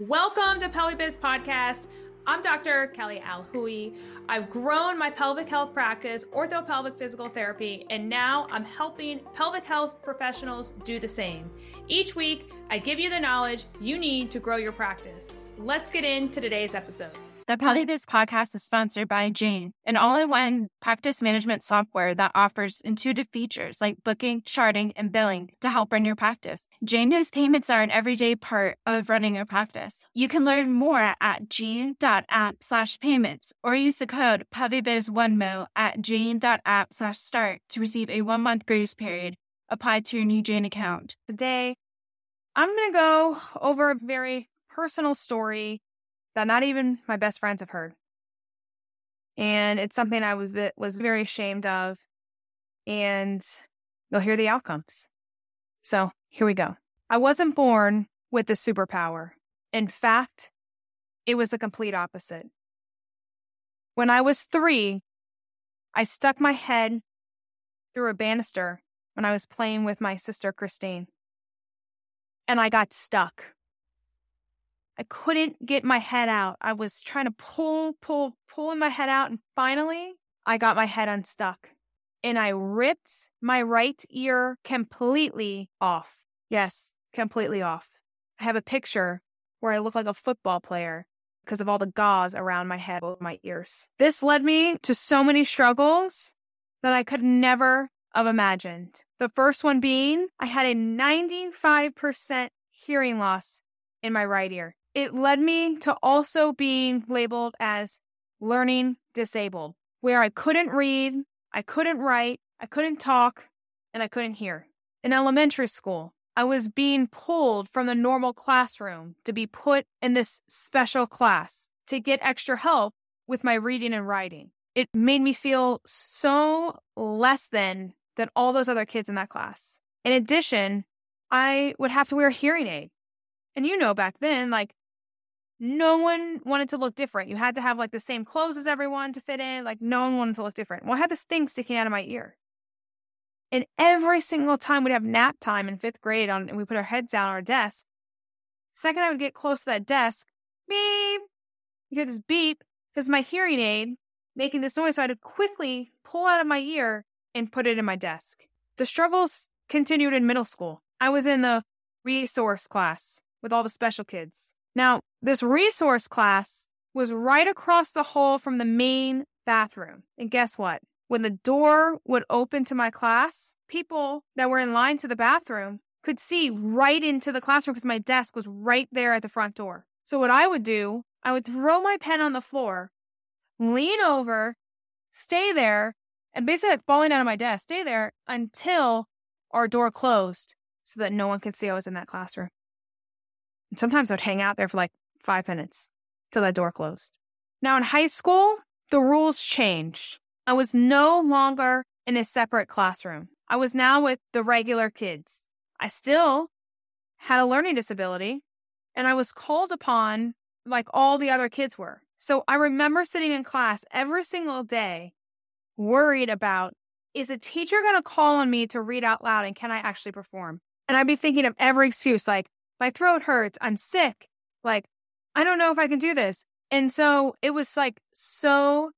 Welcome to PelviBiz Podcast. I'm Dr. Kelly Alhooie. I've grown my pelvic health practice, orthopelvic physical therapy, and now I'm helping pelvic health professionals do the same. Each week, I give you the knowledge you need to grow your practice. Let's get into today's episode. The Pelvic podcast is sponsored by Jane, an all in one practice management software that offers intuitive features like booking, charting, and billing to help run your practice. Jane knows payments are an everyday part of running a practice. You can learn more at jane.app slash payments or use the code PelviBiz1mo at jane.app slash start to receive a one month grace period applied to your new Jane account. Today, I'm going to go over a very personal story that not even my best friends have heard. And it's something I was, was very ashamed of. And you'll hear the outcomes. So here we go. I wasn't born with the superpower. In fact, it was the complete opposite. When I was three, I stuck my head through a banister when I was playing with my sister Christine. And I got stuck. I couldn't get my head out. I was trying to pull, pull, pulling my head out. And finally, I got my head unstuck and I ripped my right ear completely off. Yes, completely off. I have a picture where I look like a football player because of all the gauze around my head over my ears. This led me to so many struggles that I could never have imagined. The first one being I had a 95% hearing loss in my right ear it led me to also being labeled as learning disabled, where I couldn't read, I couldn't write, I couldn't talk, and I couldn't hear. In elementary school, I was being pulled from the normal classroom to be put in this special class to get extra help with my reading and writing. It made me feel so less than than all those other kids in that class. In addition, I would have to wear a hearing aid. And you know, back then, like no one wanted to look different. You had to have like the same clothes as everyone to fit in. Like no one wanted to look different. Well, I had this thing sticking out of my ear. And every single time we'd have nap time in fifth grade on and we put our heads down on our desk, second I would get close to that desk, beep, you hear this beep because my hearing aid making this noise. So I had to quickly pull out of my ear and put it in my desk. The struggles continued in middle school. I was in the resource class with all the special kids. Now, this resource class was right across the hall from the main bathroom. And guess what? When the door would open to my class, people that were in line to the bathroom could see right into the classroom because my desk was right there at the front door. So, what I would do, I would throw my pen on the floor, lean over, stay there, and basically like falling out of my desk, stay there until our door closed so that no one could see I was in that classroom. Sometimes I'd hang out there for like five minutes till that door closed. Now in high school, the rules changed. I was no longer in a separate classroom. I was now with the regular kids. I still had a learning disability and I was called upon like all the other kids were. So I remember sitting in class every single day worried about is a teacher going to call on me to read out loud and can I actually perform? And I'd be thinking of every excuse like my throat hurts, I'm sick. Like, I don't know if I can do this. And so it was like so,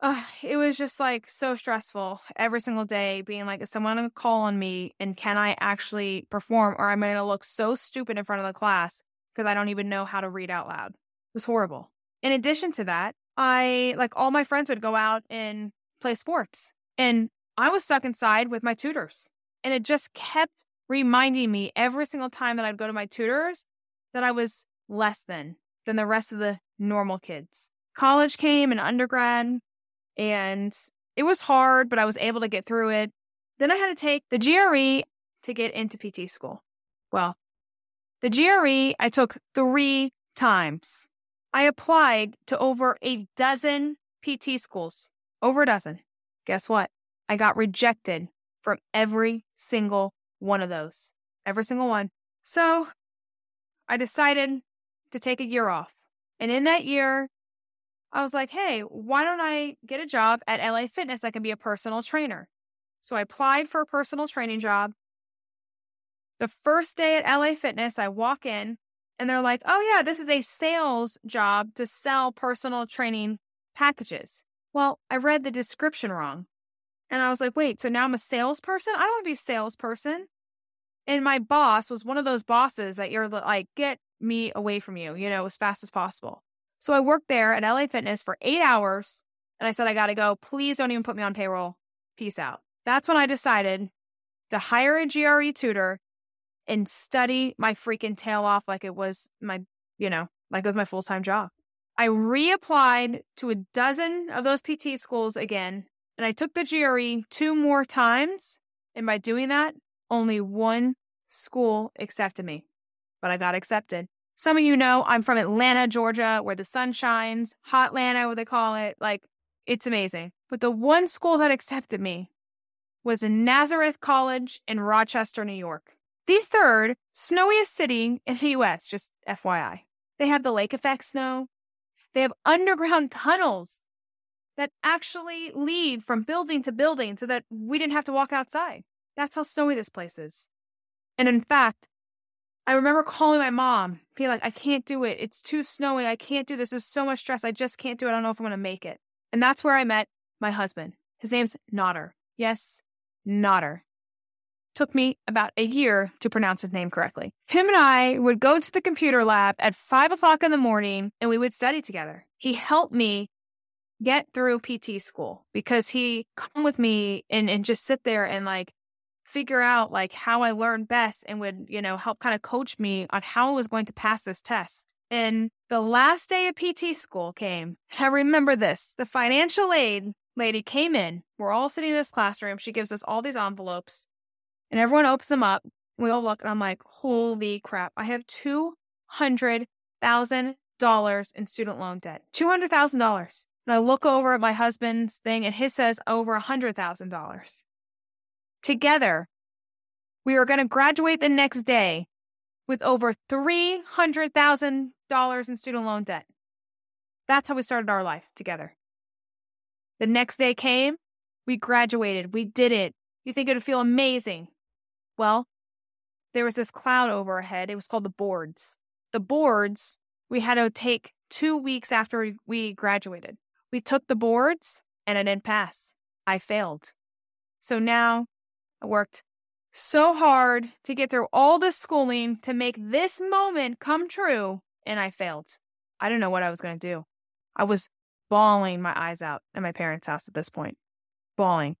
uh, it was just like so stressful every single day being like, is someone going to call on me and can I actually perform or am I going to look so stupid in front of the class because I don't even know how to read out loud? It was horrible. In addition to that, I like all my friends would go out and play sports and I was stuck inside with my tutors and it just kept reminding me every single time that I'd go to my tutors that I was less than than the rest of the normal kids. College came and undergrad and it was hard, but I was able to get through it. Then I had to take the GRE to get into PT school. Well, the GRE I took three times. I applied to over a dozen PT schools, over a dozen. Guess what? I got rejected from every single one of those, every single one. So I decided to take a year off. And in that year, I was like, hey, why don't I get a job at LA Fitness? I can be a personal trainer. So I applied for a personal training job. The first day at LA Fitness, I walk in and they're like, oh, yeah, this is a sales job to sell personal training packages. Well, I read the description wrong. And I was like, wait, so now I'm a salesperson? I don't want to be a salesperson. And my boss was one of those bosses that you're like, get me away from you, you know, as fast as possible. So I worked there at LA Fitness for eight hours. And I said, I got to go. Please don't even put me on payroll. Peace out. That's when I decided to hire a GRE tutor and study my freaking tail off like it was my, you know, like it was my full time job. I reapplied to a dozen of those PT schools again, and I took the GRE two more times. And by doing that, only one school accepted me, but I got accepted. Some of you know I'm from Atlanta, Georgia, where the sun shines, hot Atlanta, what they call it. Like, it's amazing. But the one school that accepted me was in Nazareth College in Rochester, New York the third snowiest city in the US, just FYI. They have the lake effect snow. They have underground tunnels that actually lead from building to building so that we didn't have to walk outside. That's how snowy this place is. And in fact, I remember calling my mom, being like, I can't do it. It's too snowy. I can't do this. There's so much stress. I just can't do it. I don't know if I'm going to make it. And that's where I met my husband. His name's Nodder. Yes, Nodder took me about a year to pronounce his name correctly. Him and I would go to the computer lab at five o'clock in the morning and we would study together. He helped me get through PT school because he come with me and, and just sit there and like figure out like how I learned best and would, you know, help kind of coach me on how I was going to pass this test. And the last day of PT school came. I remember this. The financial aid lady came in. We're all sitting in this classroom. She gives us all these envelopes and everyone opens them up. We all look, and I'm like, holy crap. I have $200,000 in student loan debt. $200,000. And I look over at my husband's thing, and his says over $100,000. Together, we were going to graduate the next day with over $300,000 in student loan debt. That's how we started our life together. The next day came, we graduated, we did it. You think it would feel amazing. Well, there was this cloud overhead. It was called the boards. The boards we had to take two weeks after we graduated. We took the boards and I didn't pass. I failed. So now I worked so hard to get through all the schooling to make this moment come true, and I failed. I didn't know what I was going to do. I was bawling my eyes out at my parents' house at this point, bawling.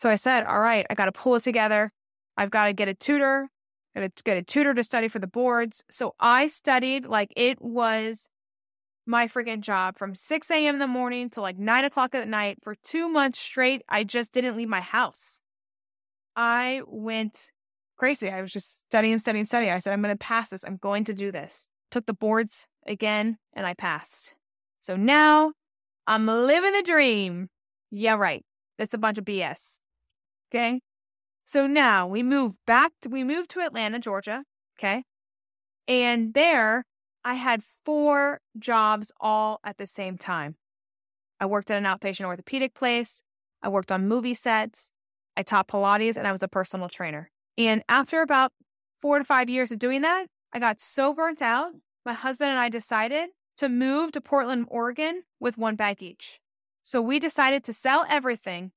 So I said, All right, I got to pull it together. I've got to get a tutor, got to get a tutor to study for the boards. So I studied like it was my freaking job from 6 a.m. in the morning to like 9 o'clock at night for two months straight. I just didn't leave my house. I went crazy. I was just studying, studying, studying. I said, I'm going to pass this. I'm going to do this. Took the boards again and I passed. So now I'm living the dream. Yeah, right. That's a bunch of BS. Okay. So now we move back to, we moved to Atlanta, Georgia. Okay. And there I had four jobs all at the same time. I worked at an outpatient orthopedic place. I worked on movie sets. I taught Pilates and I was a personal trainer. And after about four to five years of doing that, I got so burnt out. My husband and I decided to move to Portland, Oregon with one bag each. So we decided to sell everything,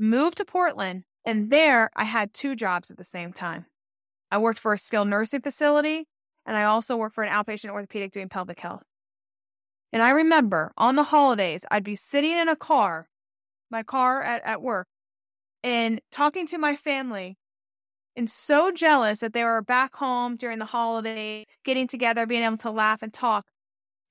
move to Portland, and there, I had two jobs at the same time. I worked for a skilled nursing facility, and I also worked for an outpatient orthopedic doing pelvic health. And I remember on the holidays, I'd be sitting in a car, my car at, at work, and talking to my family and so jealous that they were back home during the holidays, getting together, being able to laugh and talk.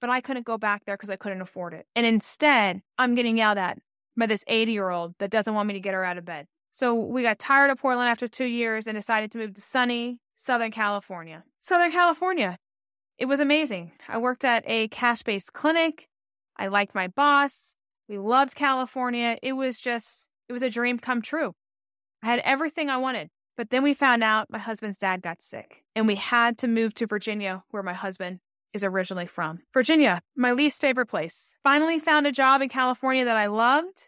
But I couldn't go back there because I couldn't afford it. And instead, I'm getting yelled at by this 80 year old that doesn't want me to get her out of bed. So we got tired of Portland after two years and decided to move to sunny Southern California. Southern California. It was amazing. I worked at a cash based clinic. I liked my boss. We loved California. It was just, it was a dream come true. I had everything I wanted. But then we found out my husband's dad got sick and we had to move to Virginia, where my husband is originally from. Virginia, my least favorite place. Finally found a job in California that I loved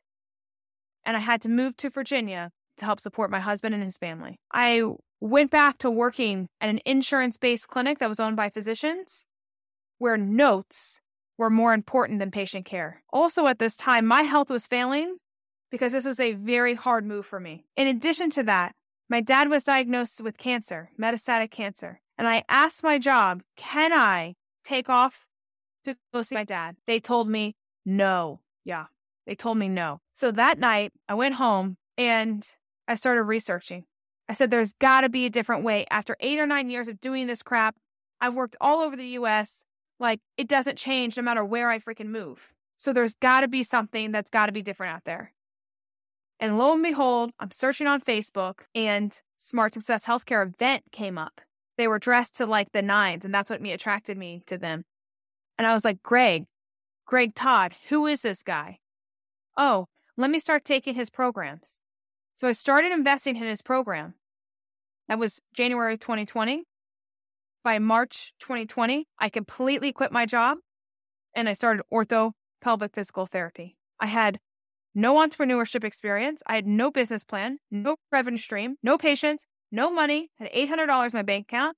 and I had to move to Virginia to help support my husband and his family. I went back to working at an insurance based clinic that was owned by physicians where notes were more important than patient care. Also, at this time, my health was failing because this was a very hard move for me. In addition to that, my dad was diagnosed with cancer, metastatic cancer, and I asked my job, can I take off to go see my dad? They told me no. Yeah, they told me no. So that night, I went home and I started researching. I said, there's got to be a different way. After eight or nine years of doing this crap, I've worked all over the US. Like, it doesn't change no matter where I freaking move. So there's got to be something that's got to be different out there. And lo and behold, I'm searching on Facebook and Smart Success Healthcare event came up. They were dressed to like the nines, and that's what me attracted me to them. And I was like, Greg, Greg Todd, who is this guy? Oh, let me start taking his programs. So I started investing in his program. That was January 2020. By March 2020, I completely quit my job and I started ortho pelvic physical therapy. I had no entrepreneurship experience. I had no business plan, no revenue stream, no patience, no money, had $800 in my bank account.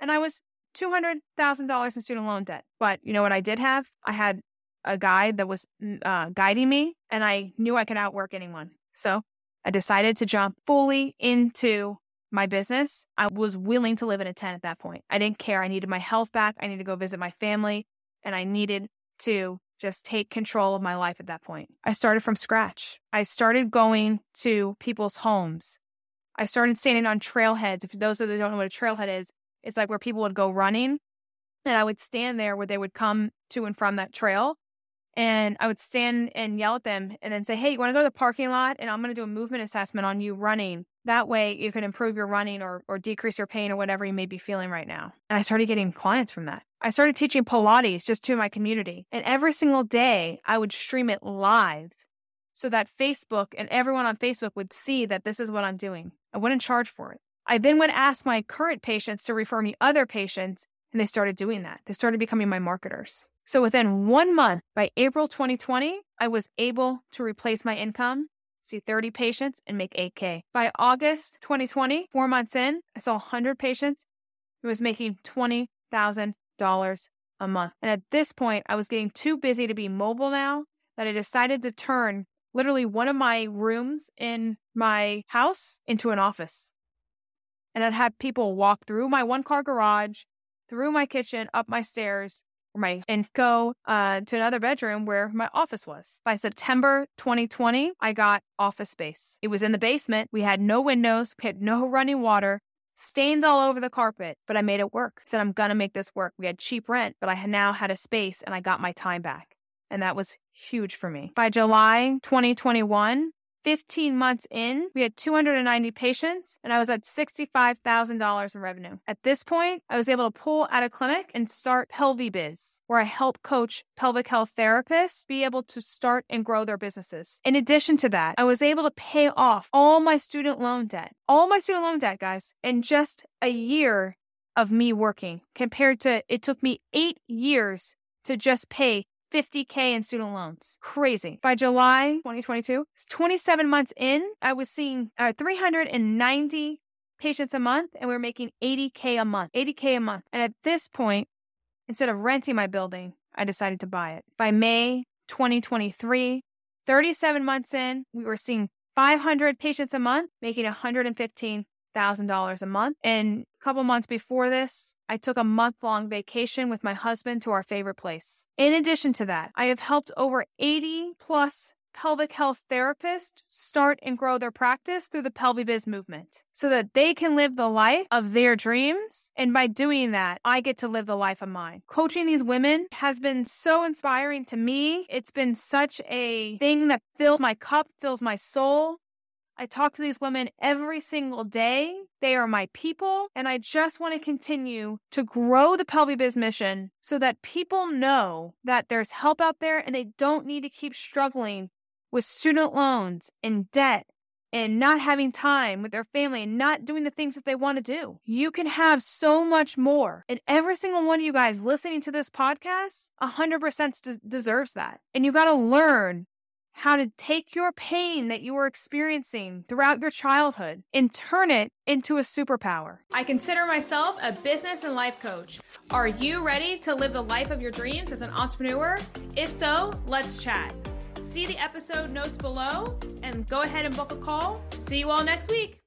And I was $200,000 in student loan debt. But you know what I did have? I had a guide that was uh, guiding me and I knew I could outwork anyone. So I decided to jump fully into my business, I was willing to live in a tent at that point. I didn't care. I needed my health back. I needed to go visit my family and I needed to just take control of my life at that point. I started from scratch. I started going to people's homes. I started standing on trailheads. If those of you don't know what a trailhead is, it's like where people would go running. And I would stand there where they would come to and from that trail and I would stand and yell at them and then say, Hey, you want to go to the parking lot? And I'm going to do a movement assessment on you running. That way you can improve your running or, or decrease your pain or whatever you may be feeling right now. And I started getting clients from that. I started teaching Pilates just to my community. And every single day I would stream it live so that Facebook and everyone on Facebook would see that this is what I'm doing. I wouldn't charge for it. I then would ask my current patients to refer me other patients, and they started doing that. They started becoming my marketers. So within one month, by April 2020, I was able to replace my income, see 30 patients, and make 8K. By August 2020, four months in, I saw 100 patients who was making $20,000 a month. And at this point, I was getting too busy to be mobile now that I decided to turn literally one of my rooms in my house into an office. And I'd have people walk through my one car garage, through my kitchen, up my stairs, my and go uh, to another bedroom where my office was. By September 2020, I got office space. It was in the basement. We had no windows, we had no running water, stains all over the carpet, but I made it work. Said, I'm going to make this work. We had cheap rent, but I had now had a space and I got my time back. And that was huge for me. By July 2021, 15 months in, we had 290 patients and I was at $65,000 in revenue. At this point, I was able to pull out a clinic and start PelviBiz, where I help coach pelvic health therapists be able to start and grow their businesses. In addition to that, I was able to pay off all my student loan debt, all my student loan debt, guys, in just a year of me working compared to it took me eight years to just pay 50K in student loans. Crazy. By July 2022, 27 months in, I was seeing uh, 390 patients a month and we were making 80K a month. 80K a month. And at this point, instead of renting my building, I decided to buy it. By May 2023, 37 months in, we were seeing 500 patients a month, making 115 $1,000 a month. And a couple months before this, I took a month long vacation with my husband to our favorite place. In addition to that, I have helped over 80 plus pelvic health therapists start and grow their practice through the PelviBiz movement so that they can live the life of their dreams. And by doing that, I get to live the life of mine. Coaching these women has been so inspiring to me. It's been such a thing that fills my cup, fills my soul. I talk to these women every single day. They are my people. And I just want to continue to grow the PelviBiz mission so that people know that there's help out there and they don't need to keep struggling with student loans and debt and not having time with their family and not doing the things that they want to do. You can have so much more. And every single one of you guys listening to this podcast 100% deserves that. And you got to learn how to take your pain that you were experiencing throughout your childhood and turn it into a superpower. I consider myself a business and life coach. Are you ready to live the life of your dreams as an entrepreneur? If so, let's chat. See the episode notes below and go ahead and book a call. See you all next week.